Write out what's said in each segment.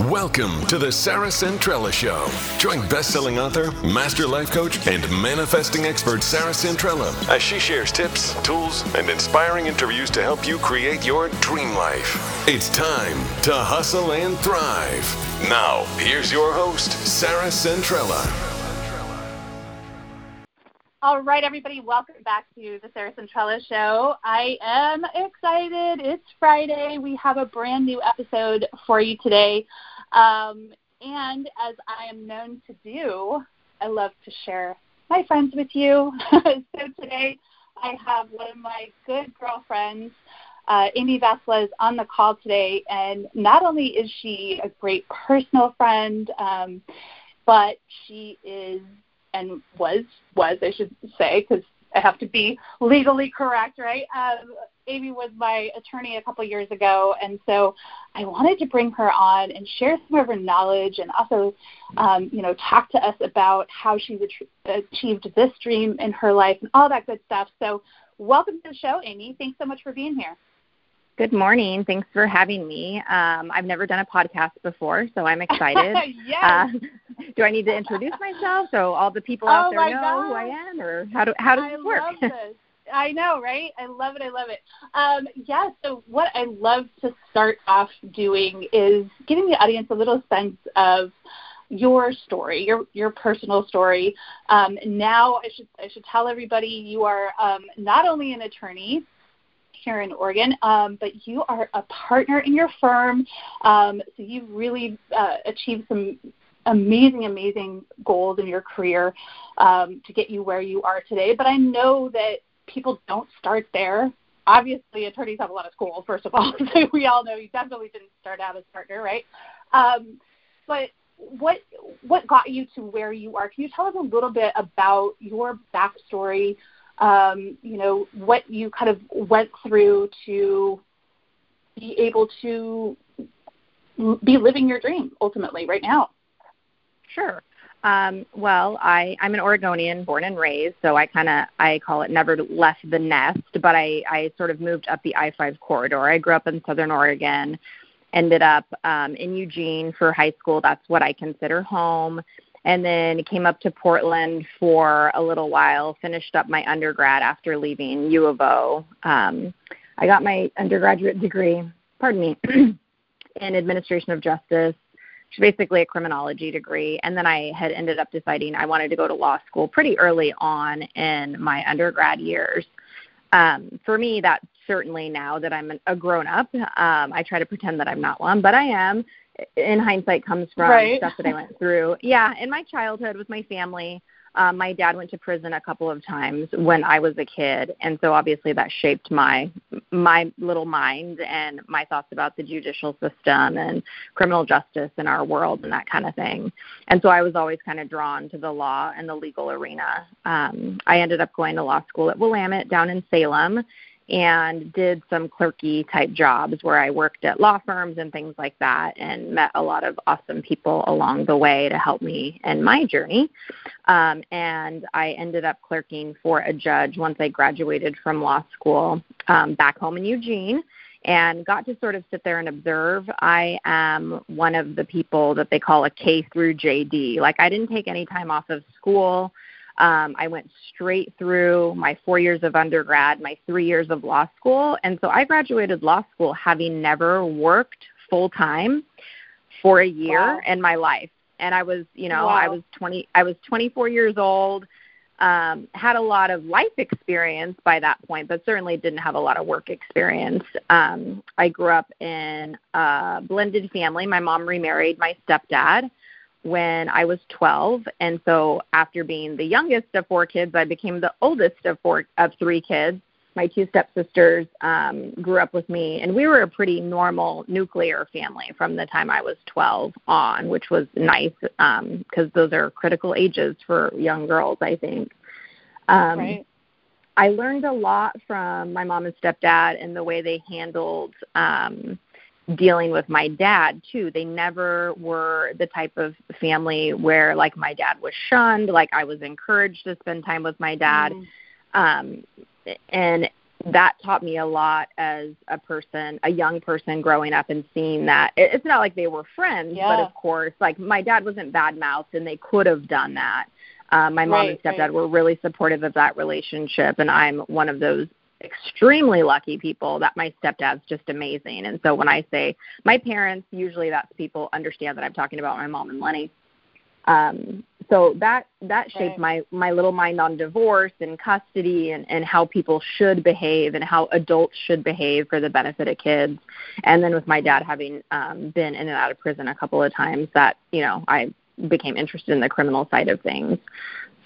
Welcome to the Sarah Centrella Show. Join best-selling author, master life coach, and manifesting expert Sarah Centrella as she shares tips, tools, and inspiring interviews to help you create your dream life. It's time to hustle and thrive. Now, here's your host, Sarah Centrella. All right, everybody, welcome back to the Sarah Centrella Show. I am excited. It's Friday. We have a brand new episode for you today. Um, and as I am known to do, I love to share my friends with you. so today I have one of my good girlfriends, uh, Amy Velazquez, is on the call today. And not only is she a great personal friend, um, but she is and was was I should say because I have to be legally correct, right? Um, Amy was my attorney a couple years ago, and so I wanted to bring her on and share some of her knowledge, and also, um, you know, talk to us about how she's achieved this dream in her life and all that good stuff. So, welcome to the show, Amy. Thanks so much for being here. Good morning. Thanks for having me. Um, I've never done a podcast before, so I'm excited. yes. Uh, do I need to introduce myself so all the people out oh there know God. who I am, or how do how does I this work? Love this. I know, right? I love it. I love it. Um, yeah. So what I love to start off doing is giving the audience a little sense of your story, your your personal story. Um, now, I should I should tell everybody you are um, not only an attorney here in Oregon, um, but you are a partner in your firm. Um, so you've really uh, achieved some amazing, amazing goals in your career um, to get you where you are today. But I know that people don't start there. Obviously, attorneys have a lot of school, first of all. So we all know you definitely didn't start out as partner, right? Um, but what what got you to where you are? Can you tell us a little bit about your backstory? Um, you know, what you kind of went through to be able to be living your dream ultimately right now. Sure. Um, well, I, I'm an Oregonian, born and raised, so I kind of I call it never left the nest, but I, I sort of moved up the I-5 corridor. I grew up in Southern Oregon, ended up um, in Eugene for high school. That's what I consider home, and then came up to Portland for a little while. Finished up my undergrad after leaving U of O. Um, I got my undergraduate degree. Pardon me. in administration of justice basically a criminology degree. And then I had ended up deciding I wanted to go to law school pretty early on in my undergrad years. Um, for me, that certainly now that I'm a grown up, um, I try to pretend that I'm not one, but I am. In hindsight, comes from right. stuff that I went through. Yeah, in my childhood with my family, um, my dad went to prison a couple of times when I was a kid, and so obviously that shaped my my little mind and my thoughts about the judicial system and criminal justice in our world and that kind of thing. And so I was always kind of drawn to the law and the legal arena. Um, I ended up going to law school at Willamette down in Salem, and did some clerky type jobs where I worked at law firms and things like that and met a lot of awesome people along the way to help me in my journey. Um, and I ended up clerking for a judge once I graduated from law school um, back home in Eugene and got to sort of sit there and observe. I am one of the people that they call a K through JD. Like I didn't take any time off of school. Um, I went straight through my four years of undergrad, my three years of law school. And so I graduated law school having never worked full time for a year wow. in my life. And I was, you know, wow. I was 20, I was 24 years old, um, had a lot of life experience by that point, but certainly didn't have a lot of work experience. Um, I grew up in a blended family. My mom remarried my stepdad when I was 12, and so after being the youngest of four kids, I became the oldest of four of three kids. My two stepsisters um, grew up with me, and we were a pretty normal nuclear family from the time I was 12 on, which was nice because um, those are critical ages for young girls, I think. Um, right. I learned a lot from my mom and stepdad and the way they handled um, dealing with my dad too. They never were the type of family where like my dad was shunned, like I was encouraged to spend time with my dad. Mm. Um and that taught me a lot as a person, a young person growing up and seeing that. It's not like they were friends, yeah. but of course, like my dad wasn't bad mouthed and they could have done that. Um, my mom right, and stepdad right. were really supportive of that relationship, and I'm one of those extremely lucky people that my stepdad's just amazing. And so when I say my parents, usually that's people understand that I'm talking about my mom and Lenny. Um, so that that shaped my my little mind on divorce and custody and and how people should behave and how adults should behave for the benefit of kids. And then with my dad having um, been in and out of prison a couple of times, that you know I became interested in the criminal side of things.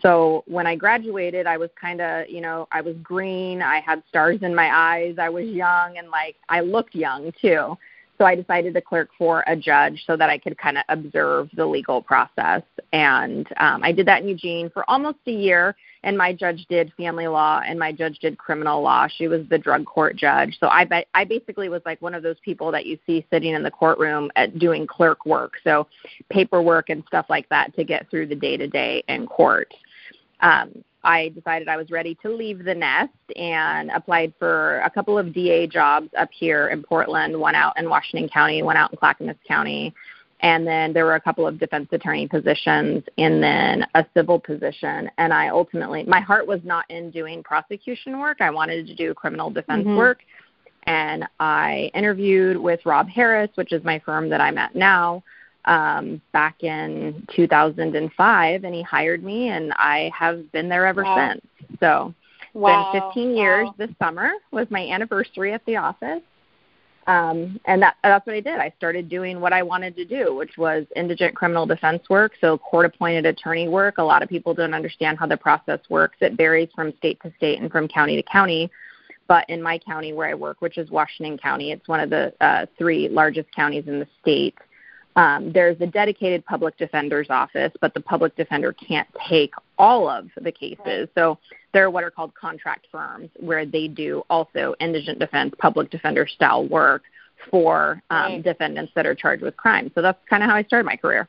So when I graduated, I was kind of, you know, I was green. I had stars in my eyes. I was young and like I looked young too. So I decided to clerk for a judge so that I could kind of observe the legal process. And um, I did that in Eugene for almost a year. And my judge did family law and my judge did criminal law. She was the drug court judge. So I, be- I basically was like one of those people that you see sitting in the courtroom at doing clerk work. So paperwork and stuff like that to get through the day to day in court um, I decided I was ready to leave the nest and applied for a couple of DA jobs up here in Portland, one out in Washington County, one out in Clackamas County. And then there were a couple of defense attorney positions and then a civil position. And I ultimately, my heart was not in doing prosecution work. I wanted to do criminal defense Mhm. work. And I interviewed with Rob Harris, which is my firm that I'm at now um, back in 2005, and he hired me, and I have been there ever Wow. since. So Wow. been 15 years Wow. this summer was my anniversary at the office. Um, and that, that's what I did. I started doing what I wanted to do, which was indigent criminal defense work, so court appointed attorney work. A lot of people don't understand how the process works. It varies from state to state and from county to county. But in my county where I work, which is Washington County, it's one of the uh, three largest counties in the state. Um, there's a dedicated public defender's office, but the public defender can't take all of the cases. So there are what are called contract firms where they do also indigent defense, public defender style work for um, Right. defendants that are charged with crime. So that's kind of how I started my career.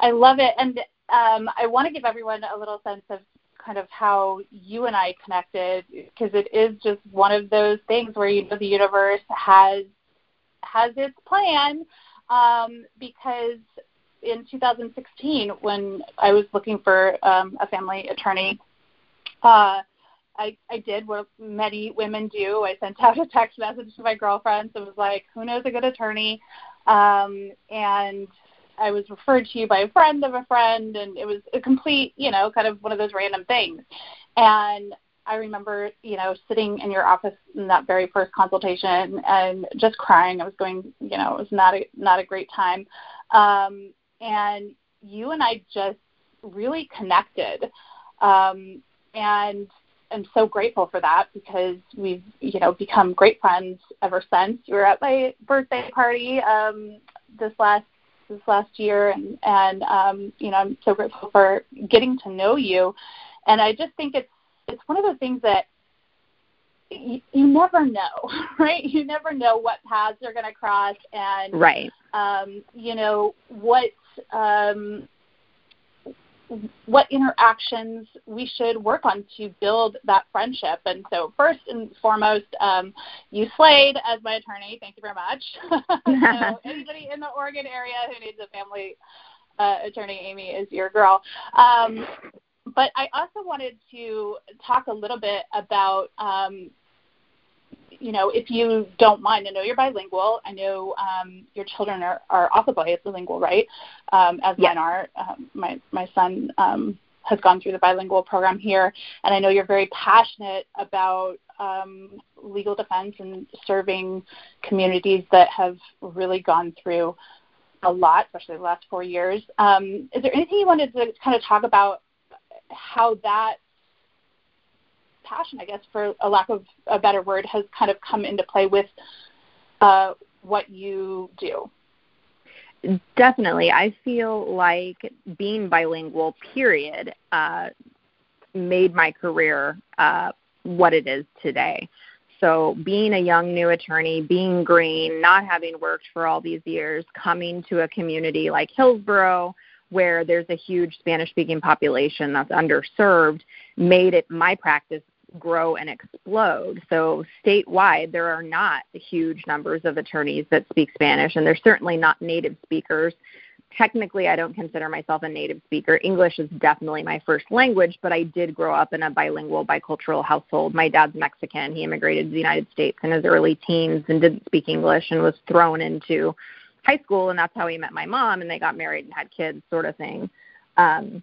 I love it, and um, I want to give everyone a little sense of kind of how you and I connected because it is just one of those things where you know the universe has has its plan. Um, because in 2016, when I was looking for um, a family attorney, uh, I, I did what many women do. I sent out a text message to my girlfriends and was like, "Who knows a good attorney?" Um, and I was referred to you by a friend of a friend, and it was a complete, you know, kind of one of those random things. And I remember, you know, sitting in your office in that very first consultation and just crying. I was going, you know, it was not a not a great time. Um, and you and I just really connected, um, and I'm so grateful for that because we've, you know, become great friends ever since. You were at my birthday party um, this last this last year, and and um, you know, I'm so grateful for getting to know you. And I just think it's it's one of those things that you, you never know, right? You never know what paths are going to cross, and Right. um, you know what um, what interactions we should work on to build that friendship. And so, first and foremost, um, you slayed as my attorney. Thank you very much. so, anybody in the Oregon area who needs a family uh, attorney, Amy is your girl. Um, but I also wanted to talk a little bit about um, you know, if you don't mind, I know you're bilingual. I know um, your children are, are also bilingual, right? Um, as Yeah. mine are. Um, my my son um, has gone through the bilingual program here, and I know you're very passionate about um, legal defense and serving communities that have really gone through a lot, especially the last four years. Um, is there anything you wanted to kind of talk about how that passion, I guess, for a lack of a better word, has kind of come into play with uh, what you do. Definitely. I feel like being bilingual, period, uh, made my career uh, what it is today. So, being a young new attorney, being green, not having worked for all these years, coming to a community like Hillsboro, where there's a huge Spanish speaking population that's underserved, made it my practice grow and explode. So, statewide, there are not huge numbers of attorneys that speak Spanish, and there's certainly not native speakers. Technically, I don't consider myself a native speaker. English is definitely my first language, but I did grow up in a bilingual, bicultural household. My dad's Mexican. He immigrated to the United States in his early teens and didn't speak English and was thrown into high school, and that's how he met my mom, and they got married and had kids, sort of thing. Um,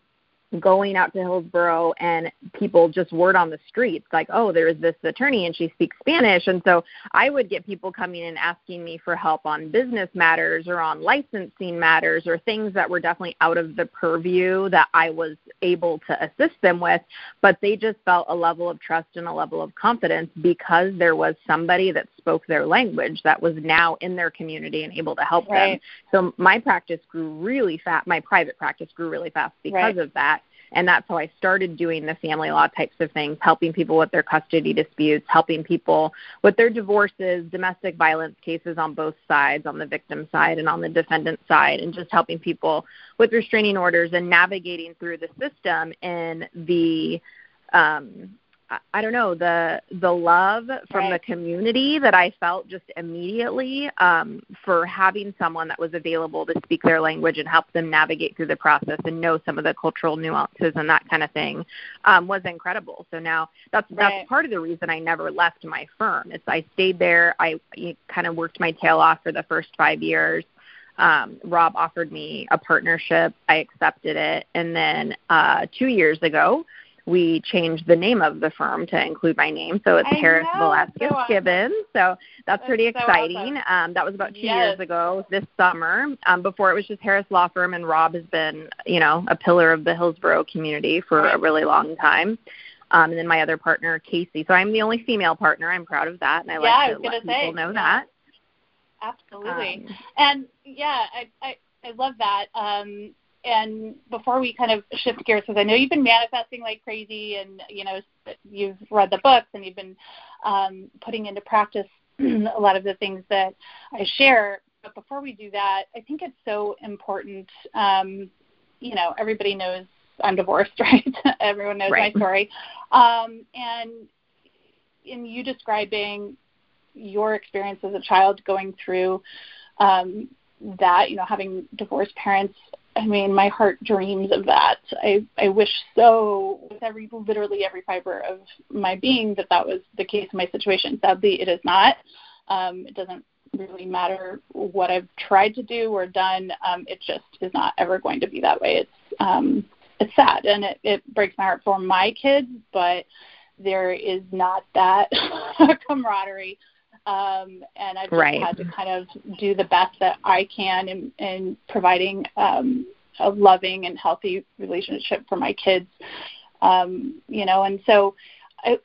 going out to Hillsboro and people just word on the streets like, oh, there's this attorney and she speaks Spanish. And so I would get people coming and asking me for help on business matters or on licensing matters or things that were definitely out of the purview that I was able to assist them with. But they just felt a level of trust and a level of confidence because there was somebody that spoke their language that was now in their community and able to help right. them. So my practice grew really fast. My private practice grew really fast because right. of that and that's how I started doing the family law types of things, helping people with their custody disputes, helping people with their divorces, domestic violence cases on both sides, on the victim side and on the defendant side, and just helping people with restraining orders and navigating through the system in the um, I don't know the the love from right. the community that I felt just immediately um, for having someone that was available to speak their language and help them navigate through the process and know some of the cultural nuances and that kind of thing um, was incredible. So now that's right. that's part of the reason I never left my firm. It's I stayed there. I kind of worked my tail off for the first five years. Um, Rob offered me a partnership. I accepted it, and then uh, two years ago we changed the name of the firm to include my name. So it's I Harris know, Velazquez so awesome. Gibbens. So that's, That's pretty so exciting. awesome. Um, that was about two Yes. years ago this summer. Um, before it was just Harris Law Firm, and Rob has been, you know, a pillar of the Hillsboro community for Right. a really long time. Um, and then my other partner, Casey. So I'm the only female partner. I'm proud of that, and I Yeah, I like to gonna let people say, know yeah. that. Absolutely. Um, And yeah, I, I, I love that. Um, and before we kind of shift gears, because I know you've been manifesting like crazy, and you know you've read the books and you've been um, putting into practice a lot of the things that I share. But before we do that, I think it's so important. Um, you know, everybody knows I'm divorced, right? Everyone knows Right. my story. Um, and in you describing your experience as a child going through um, that, you know, having divorced parents, I mean, my heart dreams of that. I, I wish so with every, literally every fiber of my being that that was the case in my situation. Sadly, it is not. Um, it doesn't really matter what I've tried to do or done. Um, it just is not ever going to be that way. It's, um, it's sad and it, it breaks my heart for my kids, but there is not that camaraderie um, and I've just Right. had to kind of do the best that I can in, in providing um, a loving and healthy relationship for my kids. Um, you know, and so I,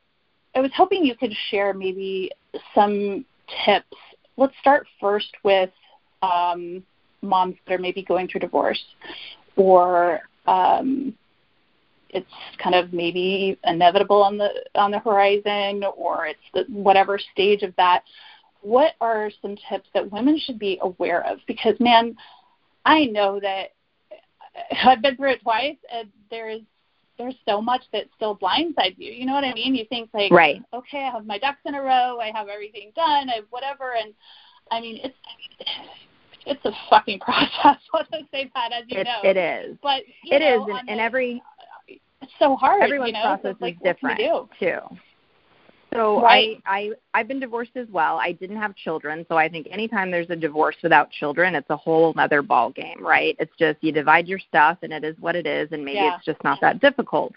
I was hoping you could share maybe some tips. Let's start first with um, moms that are maybe going through divorce or um, it's kind of maybe inevitable on the on the horizon or it's the whatever stage of that. What are some tips that women should be aware of? Because man i know that i've been through it twice and there's there's so much that still blindsides you. You know what i mean? You think like Right. okay i have my ducks in a row i have everything done i have whatever and i mean it's it's a fucking process let's say that as you It, know. it is. but It is, know, and, on and every so hard. everyone's you know? process so, like, is different do? too. So Right. I, I I've been divorced as well. I didn't have children, so I think anytime there's a divorce without children, it's a whole other ball game, right? It's just you divide your stuff and it is what it is and maybe Yeah. it's just not that difficult.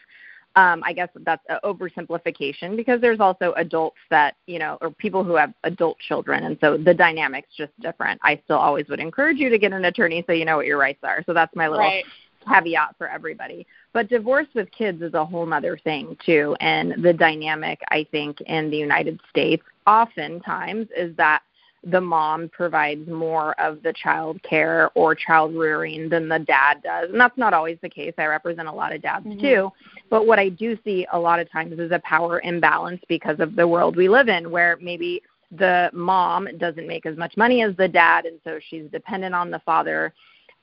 Um, I guess that's an oversimplification because there's also adults that, you know, or people who have adult children and so the dynamic's just different. I still always would encourage you to get an attorney so you know what your rights are. So that's my little Right. Caveat for everybody. But divorce with kids is a whole nother thing too. And the dynamic I think in the United States oftentimes is that the mom provides more of the child care or child rearing than the dad does. And that's not always the case. I represent a lot of dads Mhm. too. But what I do see a lot of times is a power imbalance because of the world we live in where maybe the mom doesn't make as much money as the dad and so she's dependent on the father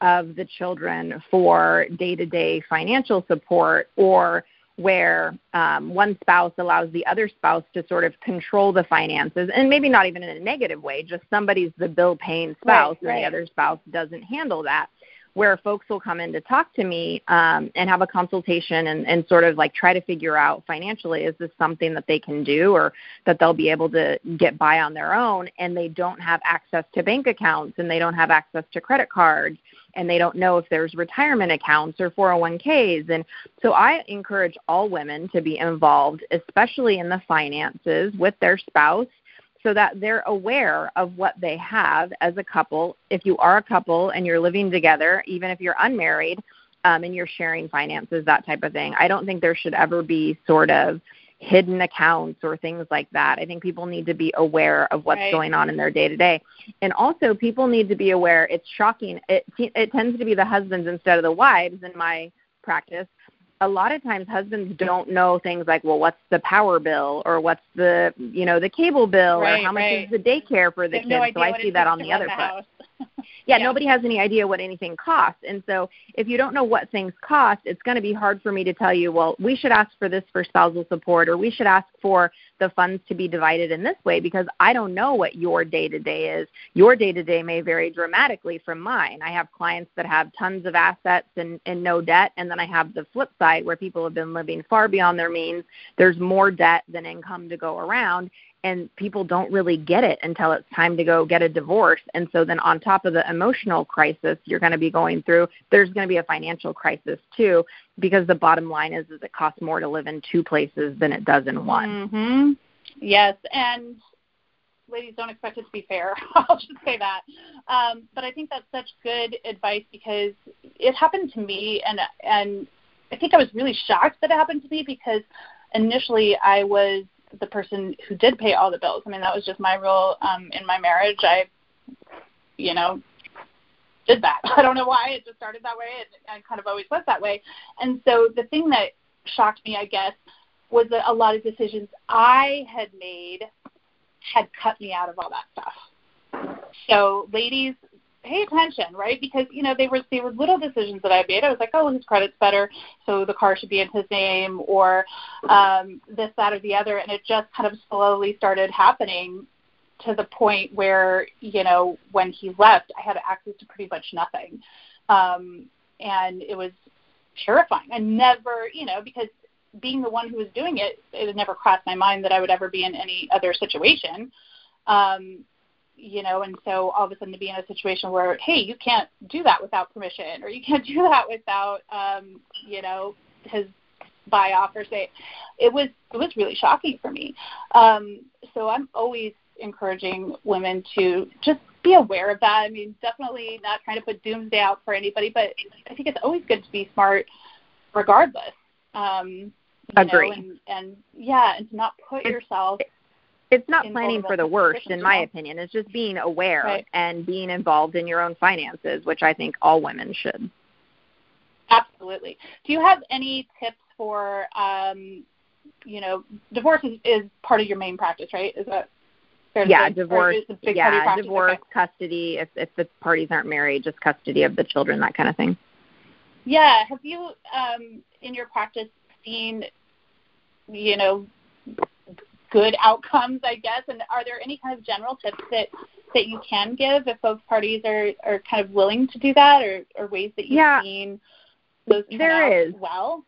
of the children for day to day financial support or where um, one spouse allows the other spouse to sort of control the finances, and maybe not even in a negative way, just somebody's the bill paying spouse, right, right. and the other spouse doesn't handle that. Where folks will come in to talk to me um, and have a consultation and, and sort of like try to figure out financially is this something that they can do or that they'll be able to get by on their own, and they don't have access to bank accounts and they don't have access to credit cards and they don't know if there's retirement accounts or 401ks. And so I encourage all women to be involved, especially in the finances with their spouse. So that they're aware of what they have as a couple. If you are a couple and you're living together, even if you're unmarried, um, and you're sharing finances, that type of thing. I don't think there should ever be sort of hidden accounts or things like that. I think people need to be aware of what's right. going on in their day to day. And also people need to be aware it's shocking. It it tends to be the husbands instead of the wives in my practice. A lot of times husbands don't know things like, well, what's the power bill or what's the, you know, the cable bill right, or how much right. is the daycare for the kids. No so I see that on the other foot yeah, Yeah. nobody has any idea what anything costs. And so if you don't know what things cost, it's going to be hard for me to tell you, well, we should ask for this for spousal support or we should ask for the funds to be divided in this way because I don't know what your day to day is. Your day to day may vary dramatically from mine. I have clients that have tons of assets and, and no debt. And then I have the flip side where people have been living far beyond their means. There's more debt than income to go around and people don't really get it until it's time to go get a divorce. And so then on top of the emotional crisis you're going to be going through there's going to be a financial crisis too because the bottom line is is it costs more to live in two places than it does in one. Hmm yes and ladies don't expect it to be fair. I'll just say that. Um, but i think that's such good advice because it happened to me and and i think i was really shocked that it happened to me because initially i was the person who did pay all the bills. I mean, that was just my role um, in my marriage. I, you know, did that. I don't know why it just started that way. It, kind of always was that way. And so the thing that shocked me, I guess, was that a lot of decisions I had made had cut me out of all that stuff. So, ladies, pay attention, right? Because you know they were they were little decisions that I made. I was like, oh, his credit's better, so the car should be in his name, or um, this, that, or the other, and it just kind of slowly started happening to the point where you know when he left, I had access to pretty much nothing, um, and it was terrifying. I never, you know, because being the one who was doing it, it had never crossed my mind that I would ever be in any other situation. Um, you know, and so all of a sudden to be in a situation where, hey, you can't do that without permission, or you can't do that without, um, you know, his buy off or say, it was it was really shocking for me. Um, so I'm always encouraging women to just be aware of that. I mean, definitely not trying to put doomsday out for anybody, but I think it's always good to be smart, regardless. Um, Agree. Know, and, and yeah, and to not put yourself it's not planning for the worst in my opinion. It's just being aware right. and being involved in your own finances which i think all women should. Absolutely. Do you have any tips for um you know divorce is, is part of your main practice right? Is that fair yeah divorce yeah divorce okay. custody if if the parties aren't married just custody of the children that kind of thing. Yeah. Have you um in your practice seen you know good outcomes, I guess. And are there any kind of general tips that that you can give if both parties are are kind of willing to do that, or or ways that you've yeah, seen those turn there out is. well?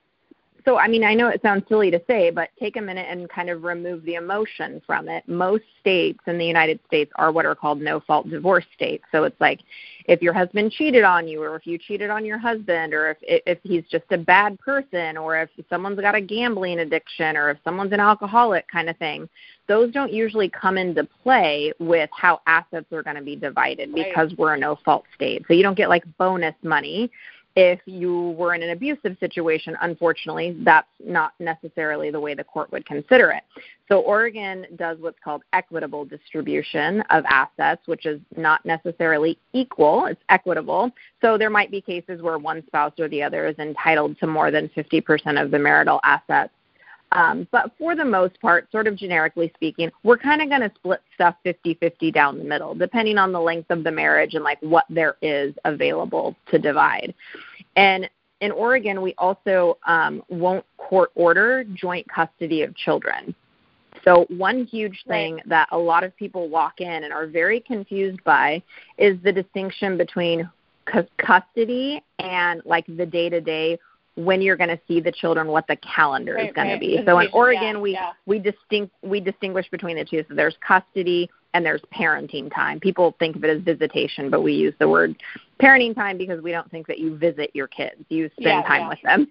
So, I mean, I know it sounds silly to say, but take a minute and kind of remove the emotion from it. Most states in the United States are what are called no fault divorce states. So it's like if your husband cheated on you, or if you cheated on your husband, or if if he's just a bad person, or if someone's got a gambling addiction, or if someone's an alcoholic, kind of thing. Those don't usually come into play with how assets are going to be divided right. because we're a no fault state. So you don't get like bonus money if you were in an abusive situation, unfortunately, that's not necessarily the way the court would consider it. So, Oregon does what's called equitable distribution of assets, which is not necessarily equal, it's equitable. So, there might be cases where one spouse or the other is entitled to more than 50% of the marital assets. Um, but for the most part, sort of generically speaking, we're kind of going to split stuff 50 50 down the middle, depending on the length of the marriage and like what there is available to divide. And in Oregon, we also um, won't court order joint custody of children. So, one huge thing right. that a lot of people walk in and are very confused by is the distinction between c- custody and like the day to day when you're going to see the children, what the calendar right, is going right. to be. So in Oregon, yeah, we yeah. we distinct we distinguish between the two. So there's custody and there's parenting time. People think of it as visitation, but we use the word parenting time because we don't think that you visit your kids. You spend yeah, time with them.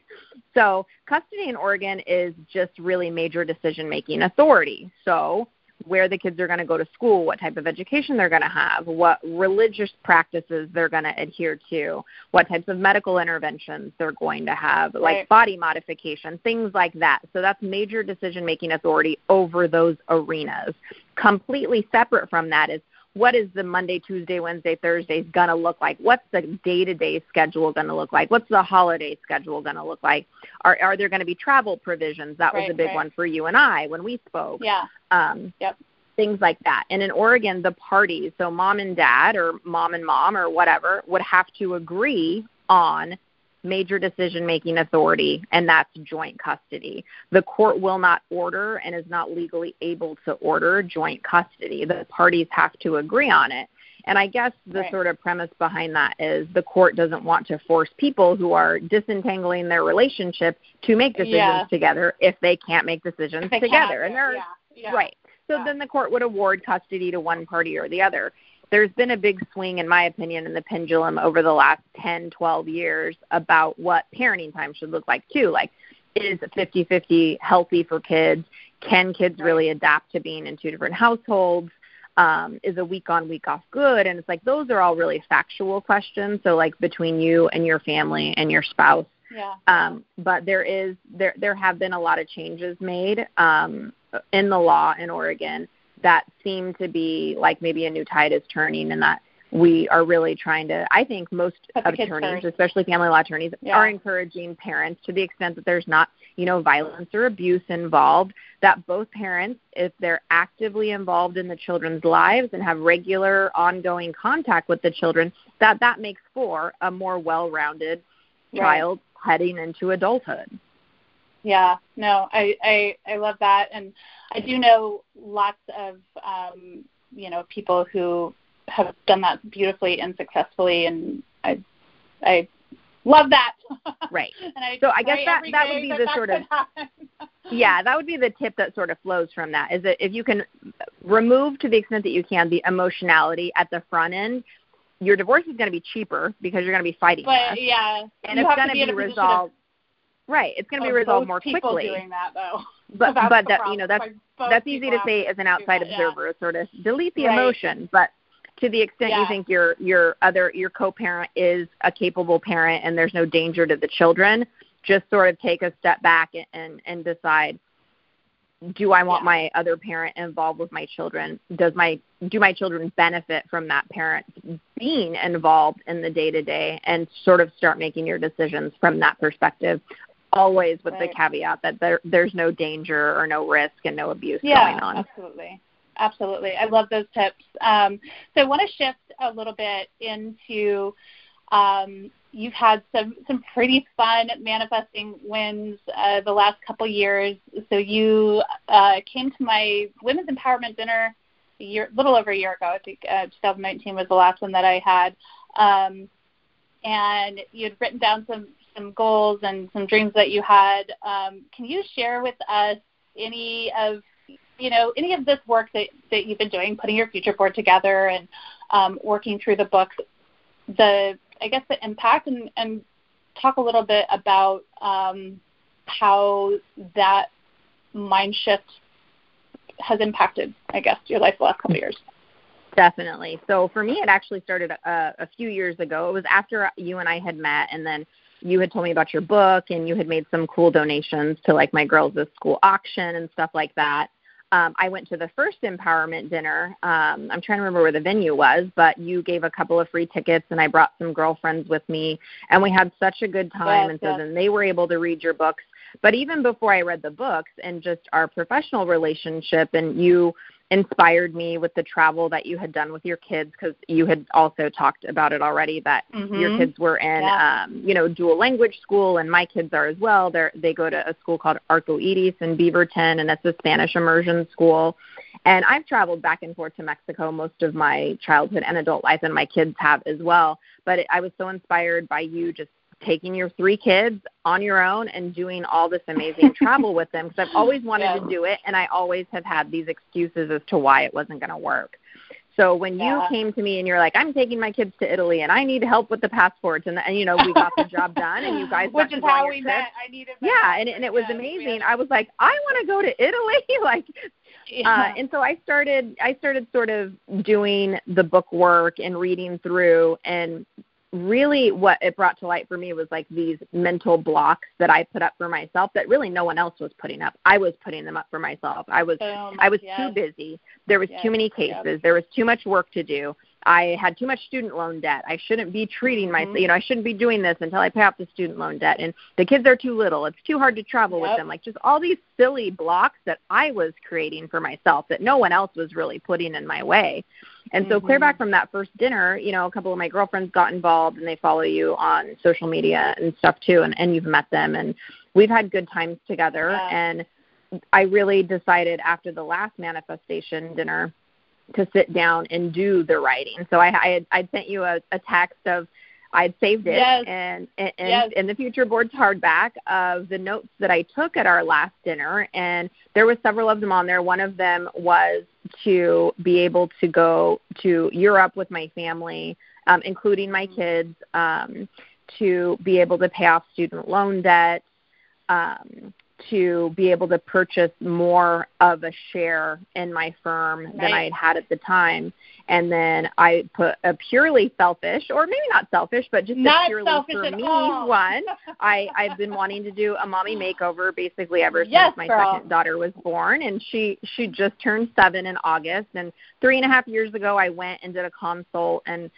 So custody in Oregon is just really major decision making authority. So where the kids are going to go to school, what type of education they're going to have, what religious practices they're going to adhere to, what types of medical interventions they're going to have, right. like body modification, things like that. So that's major decision making authority over those arenas. Completely separate from that is what is the Monday, Tuesday, Wednesday, Thursdays going to look like? What's the day to day schedule going to look like? What's the holiday schedule going to look like? Are, are there going to be travel provisions? That was a big right. one for you and I when we spoke. Yeah. Um, yep. Things like that. And in Oregon, the parties, so mom and dad or mom and mom or whatever, would have to agree on major decision making authority, and that's joint custody. The court will not order and is not legally able to order joint custody. The parties have to agree on it. And I guess the right. sort of premise behind that is the court doesn't want to force people who are disentangling their relationship to make decisions yeah. together if they can't make decisions together. And they're yeah. Yeah. right. So then the court would award custody to one party or the other there's been a big swing, in my opinion, in the pendulum over the last 10, 12 years about what parenting time should look like, too. Like, is 50 50 healthy for kids? Can kids really adapt to being in two different households? Um, is a week on, week off good? And it's like those are all really factual questions. So, like, between you and your family and your spouse. Yeah. Um, but there is there there have been a lot of changes made um, in the law in Oregon that seem to be like maybe a new tide is turning and that we are really trying to i think most attorneys especially family law attorneys yeah. are encouraging parents to the extent that there's not you know violence or abuse involved that both parents if they're actively involved in the children's lives and have regular ongoing contact with the children that that makes for a more well-rounded right. child heading into adulthood yeah, no, I, I I love that, and I do know lots of um, you know people who have done that beautifully and successfully, and I I love that. Right. and I so I guess that that would be the sort of yeah, that would be the tip that sort of flows from that is that if you can remove to the extent that you can the emotionality at the front end, your divorce is going to be cheaper because you're going to be fighting but, less. Yeah, and it's going to be resolved Right. It's going to be resolved more quickly. Doing that though. But but that you know that's that's easy to say as an outside observer, yeah. sort of delete the right. emotion, but to the extent yeah. you think your your other your co-parent is a capable parent and there's no danger to the children, just sort of take a step back and and decide do I want yeah. my other parent involved with my children? Does my do my children benefit from that parent being involved in the day to day and sort of start making your decisions from that perspective always with right. the caveat that there there's no danger or no risk and no abuse yeah, going on. Absolutely. Absolutely. I love those tips. Um, so I want to shift a little bit into um, you've had some some pretty fun manifesting wins uh, the last couple years. So you uh, came to my women's empowerment dinner a year, little over a year ago. I think uh, 2019 was the last one that I had. Um, and you had written down some some goals and some dreams that you had. Um, can you share with us any of you know any of this work that that you've been doing, putting your future board together and um, working through the book, the I guess the impact and, and talk a little bit about um, how that mind shift has impacted, I guess, your life the last couple years. Definitely. So for me, it actually started a, a few years ago. It was after you and I had met, and then you had told me about your book and you had made some cool donations to like my girls' school auction and stuff like that. Um, I went to the first empowerment dinner. Um, I'm trying to remember where the venue was, but you gave a couple of free tickets, and I brought some girlfriends with me, and we had such a good time. Yes, and so yes. then they were able to read your books. But even before I read the books and just our professional relationship, and you inspired me with the travel that you had done with your kids because you had also talked about it already that mm-hmm. your kids were in yeah. um, you know dual language school and my kids are as well they they go to a school called Arcoiris in Beaverton and that's a Spanish immersion school and I've traveled back and forth to Mexico most of my childhood and adult life and my kids have as well but it, I was so inspired by you just taking your three kids on your own and doing all this amazing travel with them because I've always wanted yeah. to do it and I always have had these excuses as to why it wasn't going to work. So when yeah. you came to me and you're like, I'm taking my kids to Italy and I need help with the passports and, and you know we got the job done and you guys which got is how we met. I needed yeah, and and it was amazing. I was like, I want to go to Italy, like. Yeah. Uh, and so I started. I started sort of doing the book work and reading through and really what it brought to light for me was like these mental blocks that I put up for myself that really no one else was putting up. I was putting them up for myself. I was um, I was yes. too busy. There was yes. too many cases. Yep. There was too much work to do. I had too much student loan debt. I shouldn't be treating mm-hmm. myself, you know, I shouldn't be doing this until I pay off the student loan debt. And the kids are too little. It's too hard to travel yep. with them. Like just all these silly blocks that I was creating for myself that no one else was really putting in my way. And so, mm-hmm. clear back from that first dinner, you know, a couple of my girlfriends got involved and they follow you on social media and stuff too, and, and you've met them. And we've had good times together. Yeah. And I really decided after the last manifestation dinner to sit down and do the writing. So I, I had I sent you a, a text of I'd saved it yes. and and, yes. in the future boards hardback of the notes that I took at our last dinner and there were several of them on there. One of them was to be able to go to Europe with my family, um, including my mm-hmm. kids, um, to be able to pay off student loan debt, um, to be able to purchase more of a share in my firm than I had had at the time. And then I put a purely selfish, or maybe not selfish, but just not a purely for me all. one. I I've been wanting to do a mommy makeover basically ever yes, since my girl. second daughter was born, and she she just turned seven in August. And three and a half years ago, I went and did a consult and.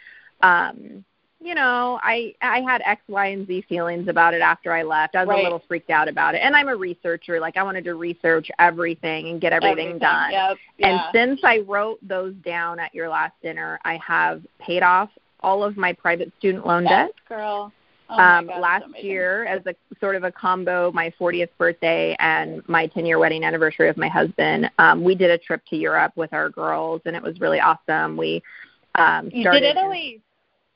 um you know, I I had X, Y, and Z feelings about it after I left. I was right. a little freaked out about it, and I'm a researcher. Like I wanted to research everything and get everything, everything. done. Yep. And yeah. since I wrote those down at your last dinner, I have paid off all of my private student loan yes, debt. Girl. Oh um, God, last year, as a sort of a combo, my 40th birthday and my 10 year wedding anniversary of my husband, um, we did a trip to Europe with our girls, and it was really awesome. We um, you did Italy.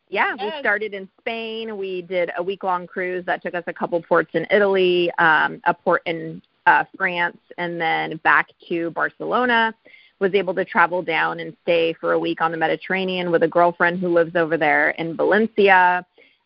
Yeah, yes. we started in Spain. We did a week long cruise that took us a couple ports in Italy, um, a port in uh, France, and then back to Barcelona. Was able to travel down and stay for a week on the Mediterranean with a girlfriend who lives over there in Valencia.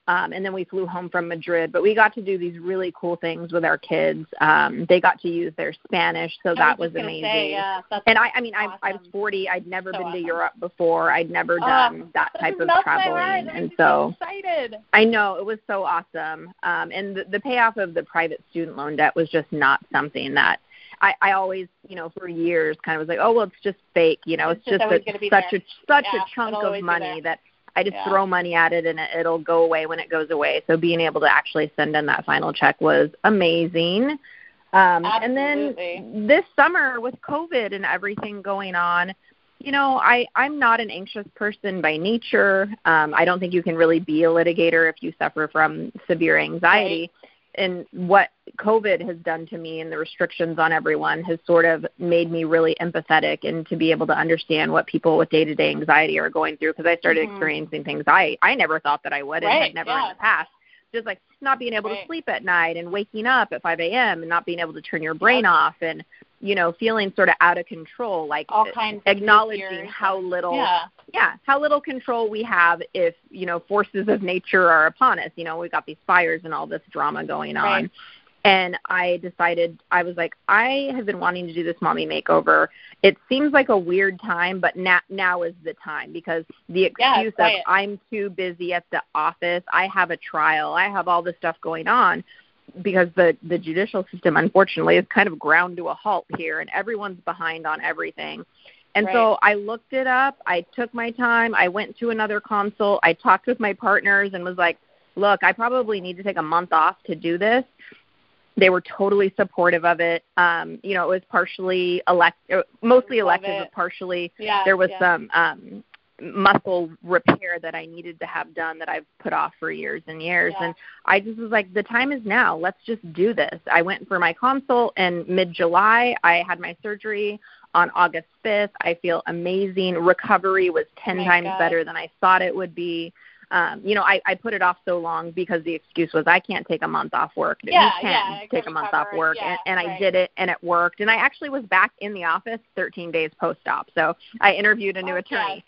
Um, and then we flew home from Madrid. But we got to do these really cool things with our kids. Um, they got to use their Spanish, so that was, was amazing. Say, yeah, and I, I mean, awesome. I, I was 40. I'd never so been awesome. to Europe before. I'd never oh, done that type of traveling, and so excited. I know it was so awesome. Um, and the, the payoff of the private student loan debt was just not something that I, I always, you know, for years kind of was like, oh well, it's just fake, you know, it's, it's just, just a, such there. a such yeah, a chunk of money that I just yeah. throw money at it and it, it'll go away when it goes away. So being able to actually send in that final check was amazing. Um, and then this summer with COVID and everything going on, you know, I I'm not an anxious person by nature. Um, I don't think you can really be a litigator if you suffer from severe anxiety. Right and what COVID has done to me and the restrictions on everyone has sort of made me really empathetic and to be able to understand what people with day to day anxiety are going through because I started mm-hmm. experiencing things I I never thought that I would right, and had never yeah. in the past. Just like not being able right. to sleep at night and waking up at 5 a.m. and not being able to turn your brain off and you know feeling sort of out of control, like all kinds acknowledging how little yeah. yeah how little control we have if you know forces of nature are upon us. You know we've got these fires and all this drama going on. Right and I decided I was like I have been wanting to do this mommy makeover. It seems like a weird time, but now now is the time because the excuse yeah, of I'm too busy at the office, I have a trial, I have all this stuff going on because the the judicial system unfortunately is kind of ground to a halt here and everyone's behind on everything. And right. so I looked it up, I took my time, I went to another consult, I talked with my partners and was like, "Look, I probably need to take a month off to do this." they were totally supportive of it. Um, you know, it was partially elect, uh, mostly elective, but partially yeah, there was yeah. some um, muscle repair that I needed to have done that I've put off for years and years. Yeah. And I just was like, the time is now. Let's just do this. I went for my consult in mid July. I had my surgery on August 5th. I feel amazing. Recovery was 10 Oh times God. better than I thought it would be. Um, you know, I, I put it off so long because the excuse was I can't take a month off work. Yeah, you can yeah, take a month off work, yeah, and, and I did it, and it worked. And I actually was back in the office 13 days post-op. So I interviewed a new Oh, attorney.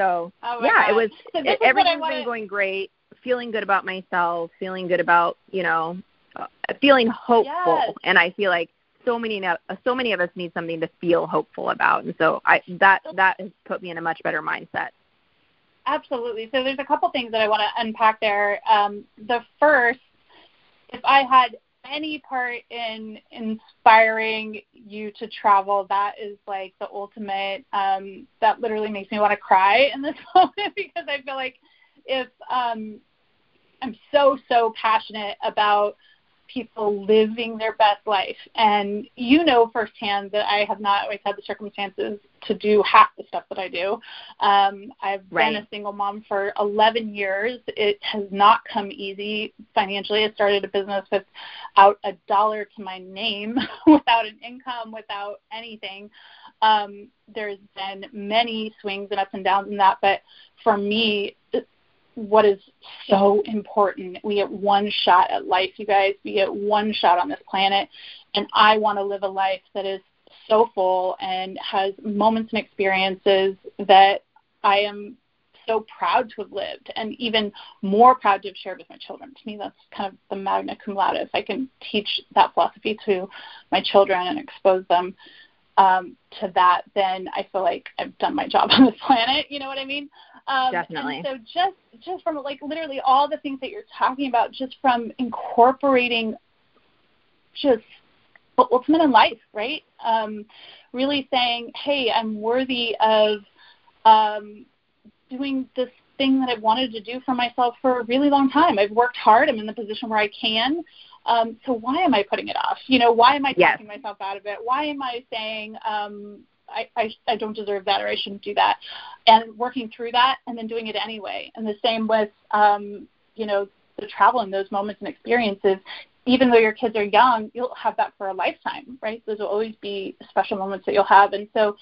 So Oh yeah, God. it was So this is what I everything's been going great. Feeling good about myself, feeling good about you know, uh, feeling hopeful, Yes. and I feel like so many so many of us need something to feel hopeful about, and so I that that has put me in a much better mindset. Absolutely. So there's a couple things that I want to unpack there. Um, the first, if I had any part in inspiring you to travel, that is like the ultimate. Um, that literally makes me want to cry in this moment because I feel like if um, I'm so so passionate about people living their best life, and you know firsthand that I have not always had the circumstances to do half the stuff that I do. Um, I've Right. been a single mom for 11 years. It has not come easy financially. I started a business without a dollar to my name, without an income, without anything. Um, there's been many swings and ups and downs in that, but for me, what is so important. We get one shot at life, you guys. We get one shot on this planet. And I want to live a life that is so full and has moments and experiences that I am so proud to have lived and even more proud to have shared with my children. To me, that's kind of the magna cum laude. If I can teach that philosophy to my children and expose them um, to that, then I feel like I've done my job on this planet. You know what I mean? Um, Definitely. And so just just from like literally all the things that you're talking about, just from incorporating just the ultimate in life, right? Um, really saying, hey, I'm worthy of um, doing this thing that I've wanted to do for myself for a really long time. I've worked hard. I'm in the position where I can. Um, so why am I putting it off? You know, why am I Yes. talking myself out of it? Why am I saying um, I, I, I don't deserve that or I shouldn't do that? And working through that and then doing it anyway. And the same with, um, you know, the travel and those moments and experiences. Even though your kids are young, you'll have that for a lifetime, right? Those will always be special moments that you'll have. And so,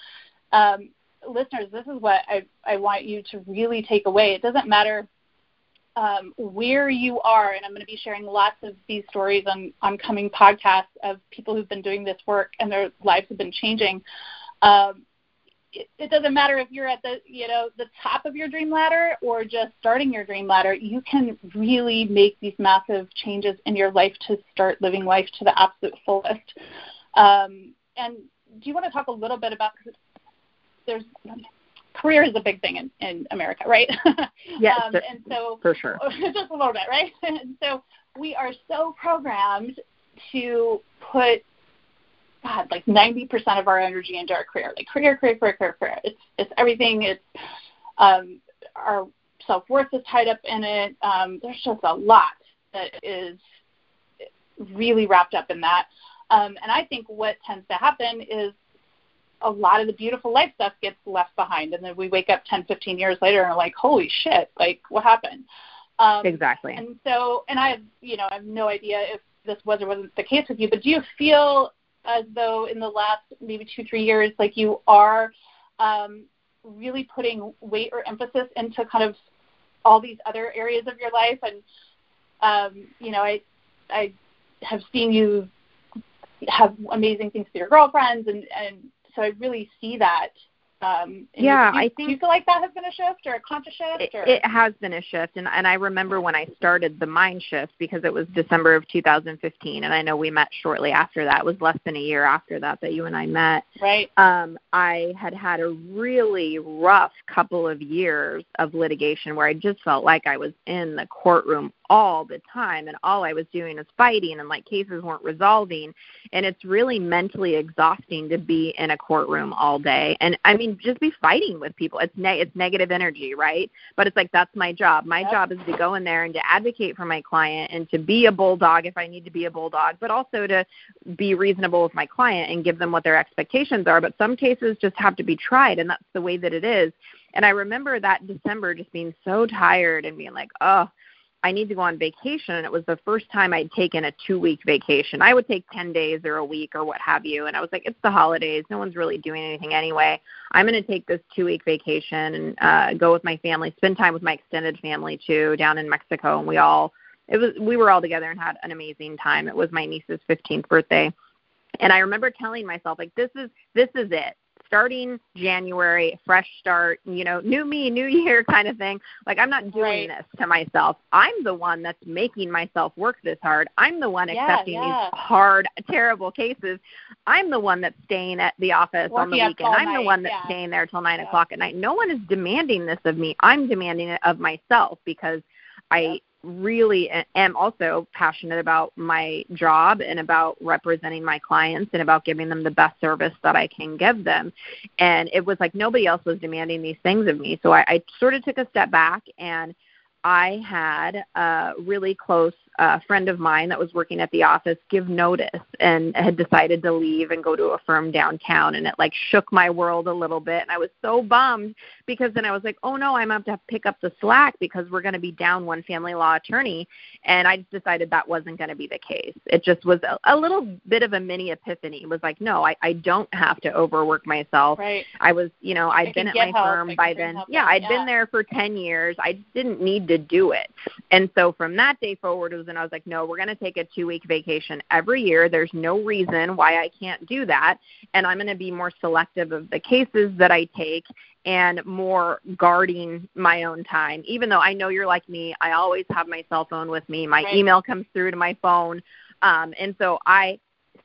um, listeners, this is what I, I want you to really take away. It doesn't matter um, where you are, and I'm going to be sharing lots of these stories on, on coming podcasts of people who've been doing this work and their lives have been changing. Um, it, it doesn't matter if you're at the you know the top of your dream ladder or just starting your dream ladder. You can really make these massive changes in your life to start living life to the absolute fullest. Um, and do you want to talk a little bit about? There's career is a big thing in, in America, right? Yes, um, and so for sure. just a little bit, right? And so we are so programmed to put God, like ninety percent of our energy into our career. Like career, career, career, career, career. It's it's everything. It's um our self worth is tied up in it. Um, there's just a lot that is really wrapped up in that. Um, and I think what tends to happen is a lot of the beautiful life stuff gets left behind and then we wake up 10 15 years later and are like holy shit like what happened um, Exactly. and so and i have you know i have no idea if this was or wasn't the case with you but do you feel as though in the last maybe two three years like you are um, really putting weight or emphasis into kind of all these other areas of your life and um, you know i i have seen you have amazing things with your girlfriends and and so I really see that. Um, Yeah, you. Do I Do think- you feel like that has been a shift or a conscious shift? It, Or? it has been a shift, and and I remember when I started the mind shift because it was December of 2015, and I know we met shortly after that. It was less than a year after that that you and I met. right. Um, I had had a really rough couple of years of litigation where I just felt like I was in the courtroom all the time and all I was doing was fighting and like cases weren't resolving. And it's really mentally exhausting to be in a courtroom all day. And I mean just be fighting with people. It's ne- it's negative energy right? But it's like that's my job. My yep. job is to go in there and to advocate for my client and to be a bulldog if I need to be a bulldog but also to be reasonable with my client and give them what their expectations are. But some cases just have to be tried and that's the way that it is. And I remember that December just being so tired and being like, oh, I need to go on vacation. And it was the first time I'd taken a two week vacation. I would take 10 days or a week or what have you. And I was like, it's the holidays. No one's really doing anything anyway. I'm going to take this two week vacation and uh, go with my family, spend time with my extended family too down in Mexico. And we all, it was, we were all together and had an amazing time. It was my niece's 15th birthday. And I remember telling myself, like, this is, this is it starting January, fresh start, you know, new me, new year kind of thing. Like I'm not doing right. this to myself. I'm the one that's making myself work this hard. I'm the one yeah, accepting yeah. these hard, terrible cases. I'm the one that's staying at the office Working on the weekend. I'm night. the one that's yeah. staying there till nine o'clock at night. No one is demanding this of me. I'm demanding it of myself because I really am also passionate about my job and about representing my clients and about giving them the best service that I can give them. And it was like nobody else was demanding these things of me. So I, I sort of took a step back and I had a really close uh, friend of mine that was working at the office give notice and had decided to leave and go to a firm downtown and it like shook my world a little bit and I was so bummed because then I was like, "Oh no, I'm up to pick up the slack because we're going to be down one family law attorney." And I just decided that wasn't going to be the case. It just was a, a little bit of a mini epiphany. It was like, "No, I I don't have to overwork myself." Right. I was, you know, I'd been at my help. firm I by then. Yeah, I'd yeah. been there for 10 years. I didn't need to do it. And so from that day forward, it was when I was like, no, we're going to take a two week vacation every year. There's no reason why I can't do that. And I'm going to be more selective of the cases that I take and more guarding my own time. Even though I know you're like me, I always have my cell phone with me. My right. email comes through to my phone. Um, and so I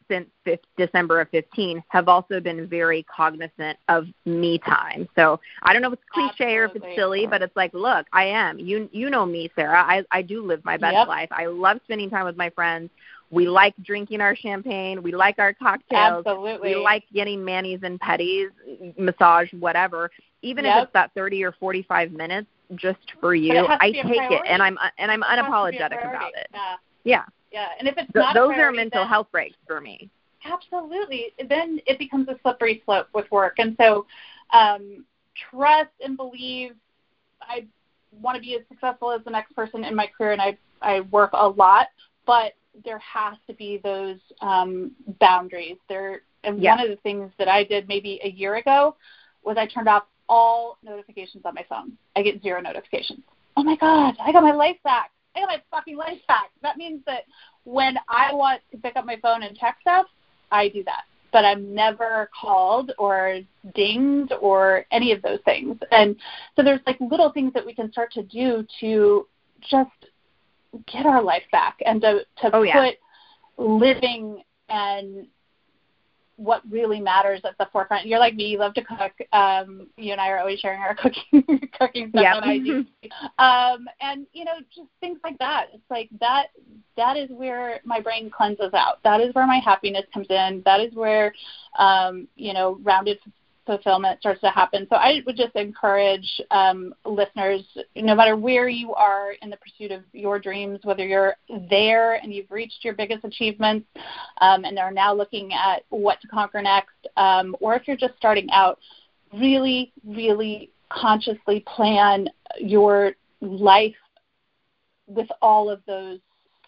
since December of 15 have also been very cognizant of me time. So I don't know if it's cliche Absolutely. or if it's silly, but it's like, look, I am. You you know me, Sarah. I I do live my best Yep. life. I love spending time with my friends. We like drinking our champagne. We like our cocktails. Absolutely. We like getting manis and petties, massage, whatever. Even Yep. if it's that 30 or 45 minutes just for you, it has to I take it and I'm and I'm It has to be a unapologetic about it. Yeah. Yeah. Yeah. And if it's Th- not a those are mental then- health breaks for me. Absolutely. Then it becomes a slippery slope with work. And so um, trust and believe I want to be as successful as the next person in my career and I, I work a lot, but there has to be those um, boundaries. There and Yeah. one of the things that I did maybe a year ago was I turned off all notifications on my phone. I get zero notifications. Oh my God, I got my life back. I got my fucking life back. That means that when I want to pick up my phone and check stuff, I do that. But I'm never called or dinged or any of those things. And so there's like little things that we can start to do to just get our life back and to, to Oh, put living and what really matters at the forefront. You're like me, you love to cook. Um, you and I are always sharing our cooking cooking stuff Yep. on IG. Um, and you know, just things like that. It's like that that is where my brain cleanses out. That is where my happiness comes in. That is where um, you know, rounded fulfillment starts to happen. So I would just encourage um, listeners, no matter where you are in the pursuit of your dreams, whether you're there and you've reached your biggest achievements um, and are now looking at what to conquer next, um, or if you're just starting out, really, really consciously plan your life with all of those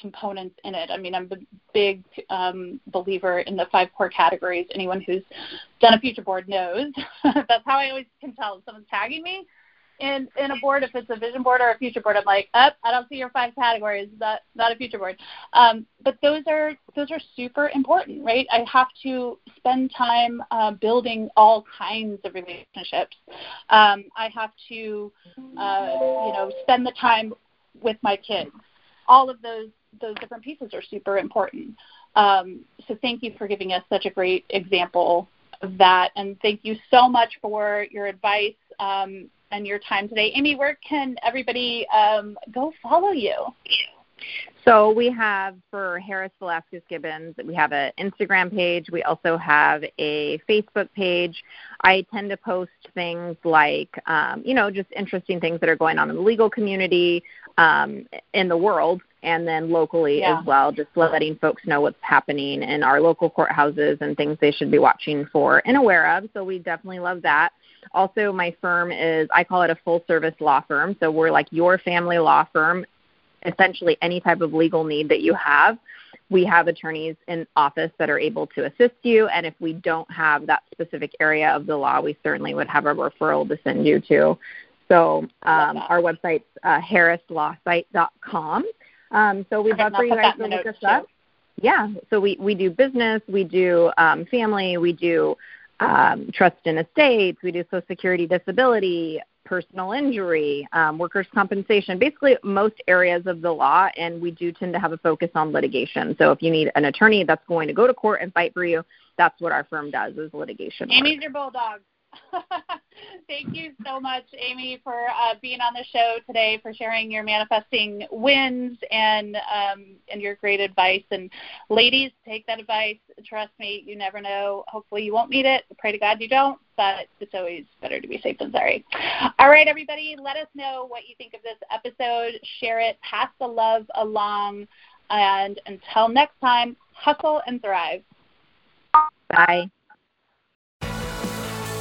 components in it. I mean, I'm a big um, believer in the five core categories. Anyone who's done a future board knows. That's how I always can tell if someone's tagging me in in a board. If it's a vision board or a future board, I'm like, up, I don't see your five categories. That not a future board. Um, but those are those are super important, right? I have to spend time uh, building all kinds of relationships. Um, I have to, uh, you know, spend the time with my kids. All of those those different pieces are super important. Um, so thank you for giving us such a great example of that, and thank you so much for your advice um, and your time today. Amy, where can everybody um, go follow you? So we have for Harris Velazquez Gibbens, we have an Instagram page. We also have a Facebook page. I tend to post things like, um, you know, just interesting things that are going on in the legal community, um, in the world, and then locally yeah. as well, just letting folks know what's happening in our local courthouses and things they should be watching for and aware of. So we definitely love that. Also, my firm is, I call it a full service law firm. So we're like your family law firm essentially any type of legal need that you have. We have attorneys in office that are able to assist you, and if we don't have that specific area of the law, we certainly would have a referral to send you to. So um, our website's uh, harrislawsite.com. Um, so we'd love for you guys to look us too. up. Yeah, so we, we do business, we do um, family, we do um, trust and estates, we do Social Security disability, personal injury, um, workers' compensation, basically most areas of the law, and we do tend to have a focus on litigation. So if you need an attorney that's going to go to court and fight for you, that's what our firm does is litigation. Amy's work. your bulldog. Thank you so much, Amy, for uh, being on the show today, for sharing your manifesting wins and um, and your great advice. And ladies, take that advice. Trust me, you never know. Hopefully, you won't need it. Pray to God you don't. But it's always better to be safe than sorry. All right, everybody, let us know what you think of this episode. Share it. Pass the love along. And until next time, hustle and thrive. Bye.